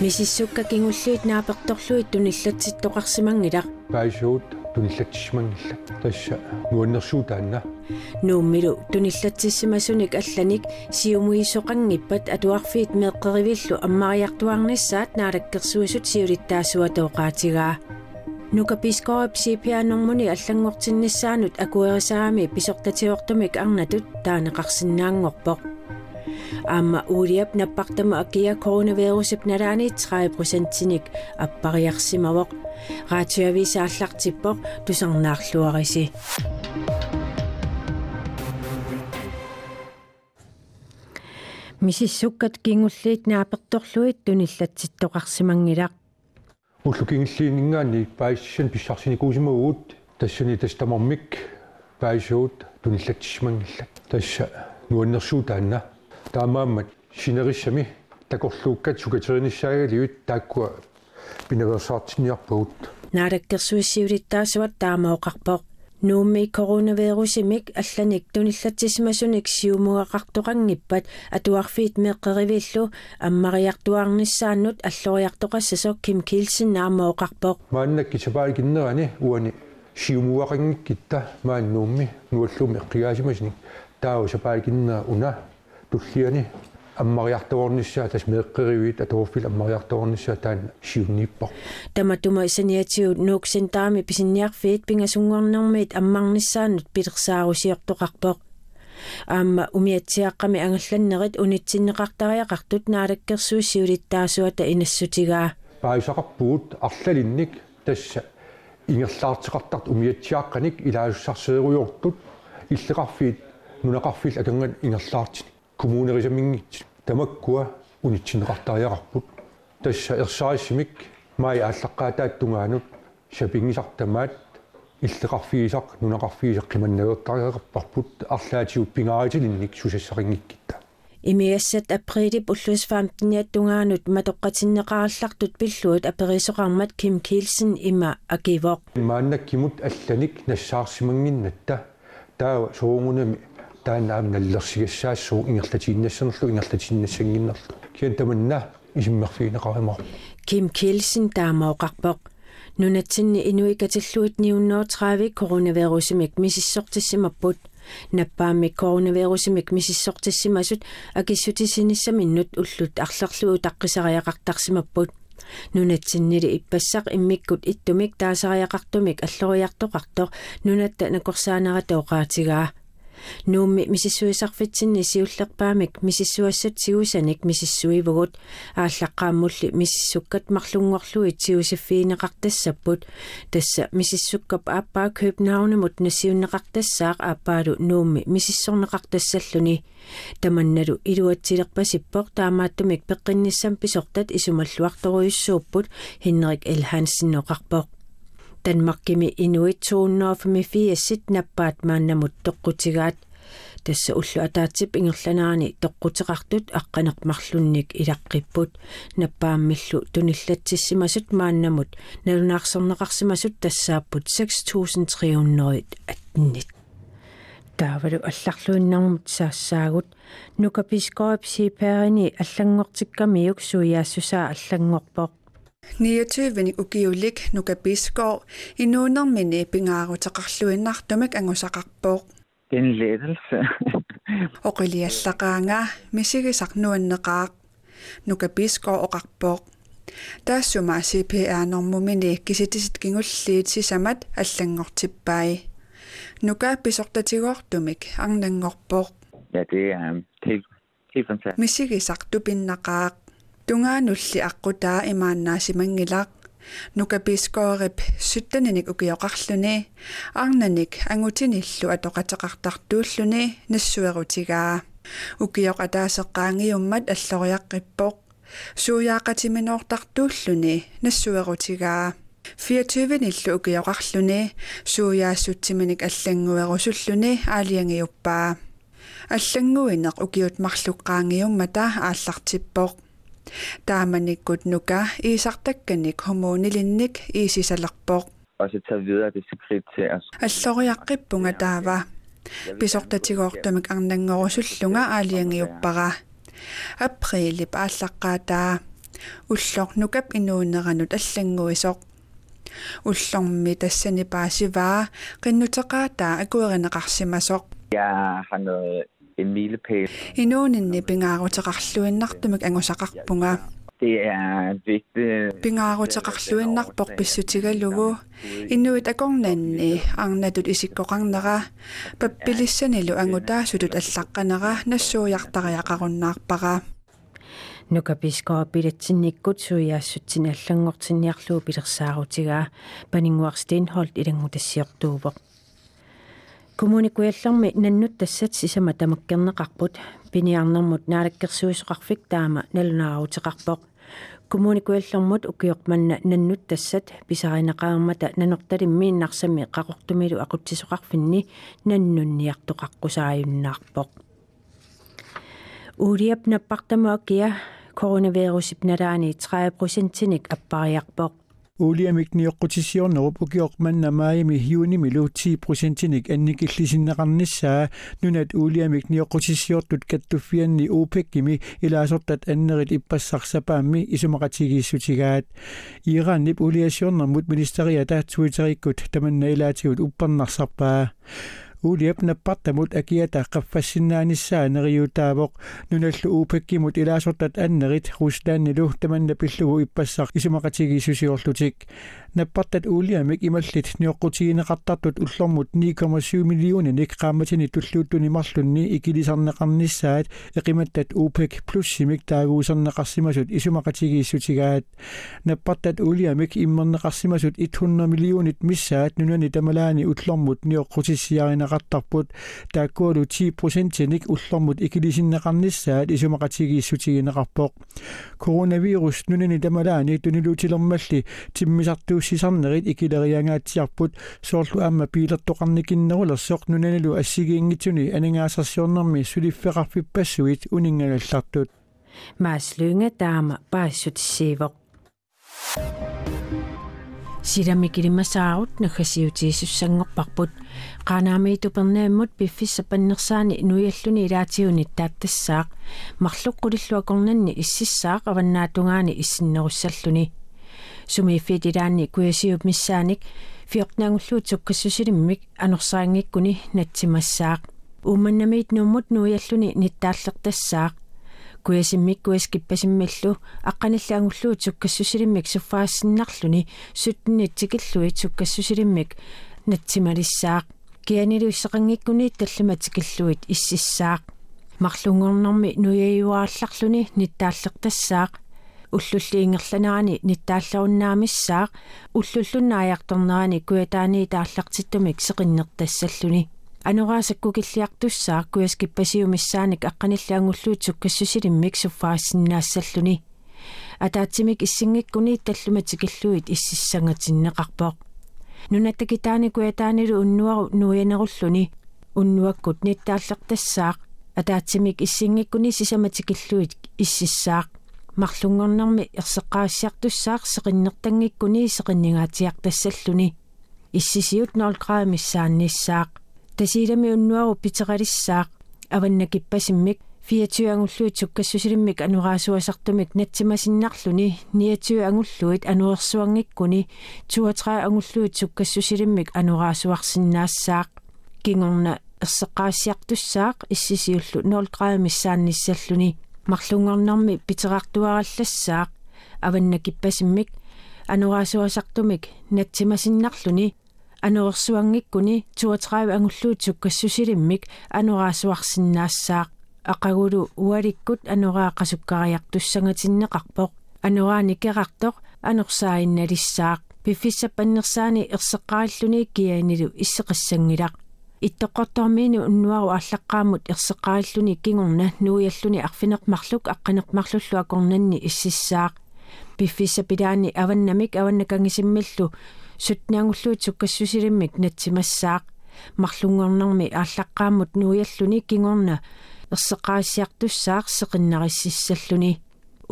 мисиссукка кингуллиит нааперторлуит туниллатситтоқарсимангилақ паисуут туниллатсимангилла тасса нуаннерсуу таанна. Нууммилу туниллатсиссимасуник алланик сиумуисоқангиппат атуарфиит меэққеривиллу аммариартуарниссаат наалаккерсуисут сиулиттаасуа тооқаатигаа нука пискооп сипианнэрмуни аллангортиннissaанут акуерисаами писортатиортумик арнатут таанеқарсинаангорпоқ аама уулиап наппартама акия коронавирусип налаани 30%-ник аппариарсимавоқ раатиависааллартиппоқ тусарнаарлуариси. Мисиссуккат кингуллиит нааперторлуит туниллатситтоқарсимангилақ уллукингиллиинингаани пааиссан писсарсиникуусимагуут тассани тастамармик паисуут туниллатсимангилла тасса нуаннерсуу таанна таамааммат синериссами такорлууккат сукатериниссаагалиут тааккуа. Пинаверсаартинниарпагут наалаккерсуиссиулиттаасуат таамаоқарпоқ. Нуумми коронавирусимик алланик туниллатсисмасуник сиумуақартоқангиппат атуарфиит меққеривиллу аммариартуарниссааннут аллориартоқассасо ким килсин наамаоқарпоқ. Мааннакки сапааликиннерани уани сиумуақангиккитта мааннуумми нуаллуми эққигаасимасник таау сапааликиннера уна туллиани аммариарторнissaа тас меэккеривит атуурфил аммариарторнissaа таан сиуннииппо таматума исаниатиут нууксин таами писинниарфиит пингасунгорнэрмиит аммарниссаанут пилерсаарусиортоқарпоқ аама умиатсиаққами ангалланнерит унитсиннеқартариақартут наалаккерсуиссиулиттаасуата инассутигаа паисақарпуут арлалинник тасса ингерлаартеқартарт умиатсиаққаник илаасуссарсееруйортут иллеқарфиит нунеқарфил акангат ингерлаартини коммунерисамингит тамаккуа унитсинеқартариақарпут тасса ерсаассимик май ааллаққаатааттунгаанут шапингисартамаат иллеқарфигисақ нунеқарфигисақ қиманнагеққариақарпарпут арлаатиут пингааритилинник сусассақингиккитта имиассат априлип уллуусфаамтниаттунгаанут матоққатиннеқараллартут пиллуут аперисоқармат ким килсен има акивоқ мааннаккимут алланик нассаарсимангиннатта таа суунгунами тааннаам наллерсигассаассуу ингерлатииннассернерлу ингерлатииннассангиннерлу киан таманна исиммерфигинеқаримоо ким килсен таамаоқарпоқ нунатсинни инуикатиллуит ниунноотраавик коронавирусимик мисиссортиссимаппут наппаамик коронавирусимик мисиссортиссимасут акиссутисиниссаминнут уллут арлерлугу таққисариақартарсимаппут нунатсиннили иппассақ иммиккут иттумик таасариақартумик аллориартоқарто нунатта накорсаанерата оqaатигаа нуумми мисиссуисарфитсинни сиуллерпаамик мисиссуассат сиусаник мисиссуивгут ааллаққааммулли мисиссуккат марлунгорлуит сиусиффиинеқартассаппут тасса мисиссуккап ааппаа københavnemут насиуннеқартассаақ ааппаалу нуумми мисиссорнеқартассаллуни. Таманналу илуатсилерпасиппоқ таамааттумик пеққинниссам писортат исумаллуарторуйуссууппут хиннерик элхансинноқарпоқ Danmarkimi inuit tuunnerfami fiassit nappaat maannamut toqqutigaat тасса уллу атаатсип ингерланаани тоққутеқартут аққанеқмарлунник илаққиппут наппааммиллу туниллатсиссимасут мааннамут налунаарсернеқарсимасут тассааппут 6300 атнит таавалу алларлуиннармут саассаагут нукапискоап сиперини аллангортиккамиук суяассусаа аллангорпоқ niatuvini ukiulik nukapiskoo inuunermini pingaarutaqarluinnartumak angusaqarpooq tinleedelse oqiliallaqaanga misigisarnuanneqaaq nukapiskoo oqarpooq таассума CPR-нормумини киситисит кингуллиит сисамат аллангортиппаи нукаапписортатигоортумик арнангорпоқ я det er helt helt fantastisk. Misigi sartupinneqaaq тунгаанулли аққутаа имааннаасимангилаақ нукапискоорип суттаниник укиоқарлүни арнаник ангутиниллу атоқатеқартартууллуни нассуерутигаа укиоқ атаасеққаангиуммат аллориаққиппоқ сууяақатиминоортартууллуни нассуерутигаа 24 ниллу укиоқарлүни сууяассутсиминик аллангуерусуллуни аалиангиуппаа аллангуинеқ укиут марлуққаангиуммата ааллартиппоқ тааманиккут нука иисартакканик хомуунилинник иисисалерпоқ også tage videre det skridt til os. аллориаққиппунга таава писортатигоортамик арнангорусуллунга аалиангиуппара априлип ааллаққаатаа уллор нукап инуунеранут аллангуисоq уллормми тассани паасиваа qinnuteqaataa akuerinеqarsimasoq Jeg har noget en milepæl. инуунинни пингаарутеқарлуиннартумик ангусақарпунга Det er vigtigt. пингаарутеқарлуиннарпоқ писсутигалугу иннуит акорнанни арнатут исиккоқарнера паппилиссанилу ангутаасутут аллаққанера нассууяртариақаруннаарпара нукапискоо пилатсинниккут суяассутсин аллангортинниарлуу пилерсаарутигаа панингуарстин холт илангутассиортуупоқ коммуникуялларми наннут тассат сисама тамаккернеқарпут пиниарнэрмут наалаккерсуисоқарфик таама налунаарутеқарпоқ коммуникуяллэрмут укиоқманна наннут тассат. Писаринеқаамата нанорталиммииннарсами қақортумилу ақутсисоқарфинни наннунниартоқаққусааюннаарпоқ уулиап наппартамаакия коронавирусипналаани 30%-ник аппариарпоқ Uliamikni oqqutissioornerup ukiormannamaayami hiunimi luutii prosentinik annikillisinneqarnissaa nunat uliamikni oqqutissioortut kattuffianni uupekkimi ilaasortat annerit ippassarsapaammi isumaqatigiissutigaat Iranip uliasiornermut ministeriataat suiterikkut tamanna ilaatigut upparnarsarpaa уулиап наппартамут акиата qaffassinnaanissаа нериутаавоq нуналлу уупаккимут илаасортат аннерит руслааннилу таманна пиллугу иппассар исумақатигиисусиорлутик наппартат уулиамик ималлит ниоққутигинеқартартут уллормут 9,7 миллиони ник qaammatini туллууттуни марлунни икилисарнеқарниссаат эқиматтат УПЕК плюссимик таагуусарнеқарсимасут исумақатигииссутигаат наппартат уулиамик иммернеқарсимасут 100 миллионит миссаат нунани тамалаани уллормут ниоққутиссиаринеқартарпут тааккуалу 10%ник уллормут икилисиннеқарниссаат исумақатигииссутигинеқарпоқ коронавирус нунани тамалаани тунилуутилермалли тиммисарту туussisarnerit ikileriangaatiarput soorlu aamma piilertoqarnikinnerulерсоқ нунаналу ассигиингитсуни анингаасарсиорнэрми сулиффеқарфиппассуит унингагаллартут maaslunga taama paassutissiivoq силами килимасаарут наггасиутиисуссангорпарпут qanaamiitupernaamut piffissappannersaani nuialluni ilaatiuni taattasaaq marluqqulilluakornanni ississaaq avannaatунгаани иссиннеруссаллуни сумииффитилаанни куясиуп миссааник фиорнаагуллуут суккассусилиммик анорсаангиккуни натсимассаақ ууманнамиит нууммут нуиаллуни ниттааллертассаақ куясиммик куяскиппасиммиллу аққаналлаангуллуут суккассусилиммик суффаассиннарлуни суттнитсикиллуит суккассусилиммик натсималиссаақ кианилу иссақангиккуни таллиматикиллуит иссиссаақ марлунгорнэрми нуяюаалларлуни ниттааллертассаақ уллуллиингерланерани ниттаалларуннаамиссаақ уллуллуннааяқторнерани куятаани тааллартиттумик сеқиннертассаллуни анураасаккукиллиартуссаа куяскиппасиумиссааник аққаниллаангуллуут суккассусилиммик суффаассиннаассаллуни атаатсимик иссингиккуни таллуматикиллуит иссиссангатиннеқарпоқ нунаттакитаани куятаанилу уннуару нуянеруллуни уннуаккут ниттааллертассаақ атаатсимик иссингиккуни сисаматикиллуит иссиссаақ марлунгорнэрми ерсеққаассиартуссаақ сеқиннертангиккуни сеқиннигаатиартассаллуни иссисиут 0 град миссаанниссаақ тасилами уннуару питеқалиссаақ аваннакиппасиммик фиатиу ангуллуит суккассусилиммик анураасуасартумик натсимасиннарлуни ниатиу ангуллуит ануерсуангиккуни 32 ангуллуит суккассусилиммик анураасуарсиннаассаақ кингорна ерсеққаассиартуссаақ иссисиуллу 0 град миссаанниссаллуни марлунгорнэрми питеқартуараллассаақ аваннакиппасиммик анураасуасартумик натсимасиннарлуни ануерсуангиккуни 32 ангуллуут суккассусилиммик анураасуарсиннаассаақ ақагулу уаликкут анураақасуккариартуссангатиннеқарпоқ анурааникерартоқ анерсаинналиссаақ пиффиссаппаннерсаани ерсеққааллуни кианилу иссеқассангилақ иттоққортормиину уннуару ааллаққаамут ерсеққааллуни кигорна нуиаллуни арфинеқмарлук аққанеқмарлуллу акорнанни иссиссаақ пиффисса пилаани аваннамик аваннакангисиммиллу сутнаангуллуут суккассусилиммик натсимассаақ марлунгорнэрми ааллаққаамут нуиаллуни кигорна ерсеққаассиартуссаақ сеқиннариссиссаллуни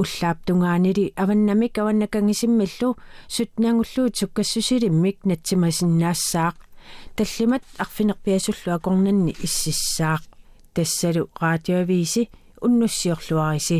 уллааптунгаанили аваннамик аваннакангисиммиллу сутнаангуллуут суккассусилиммик натсимасиннаассаақ таллимат арфинерпиасуллу акорнанни иссиссаақ тассалу радиовиси уннуссиорлуариси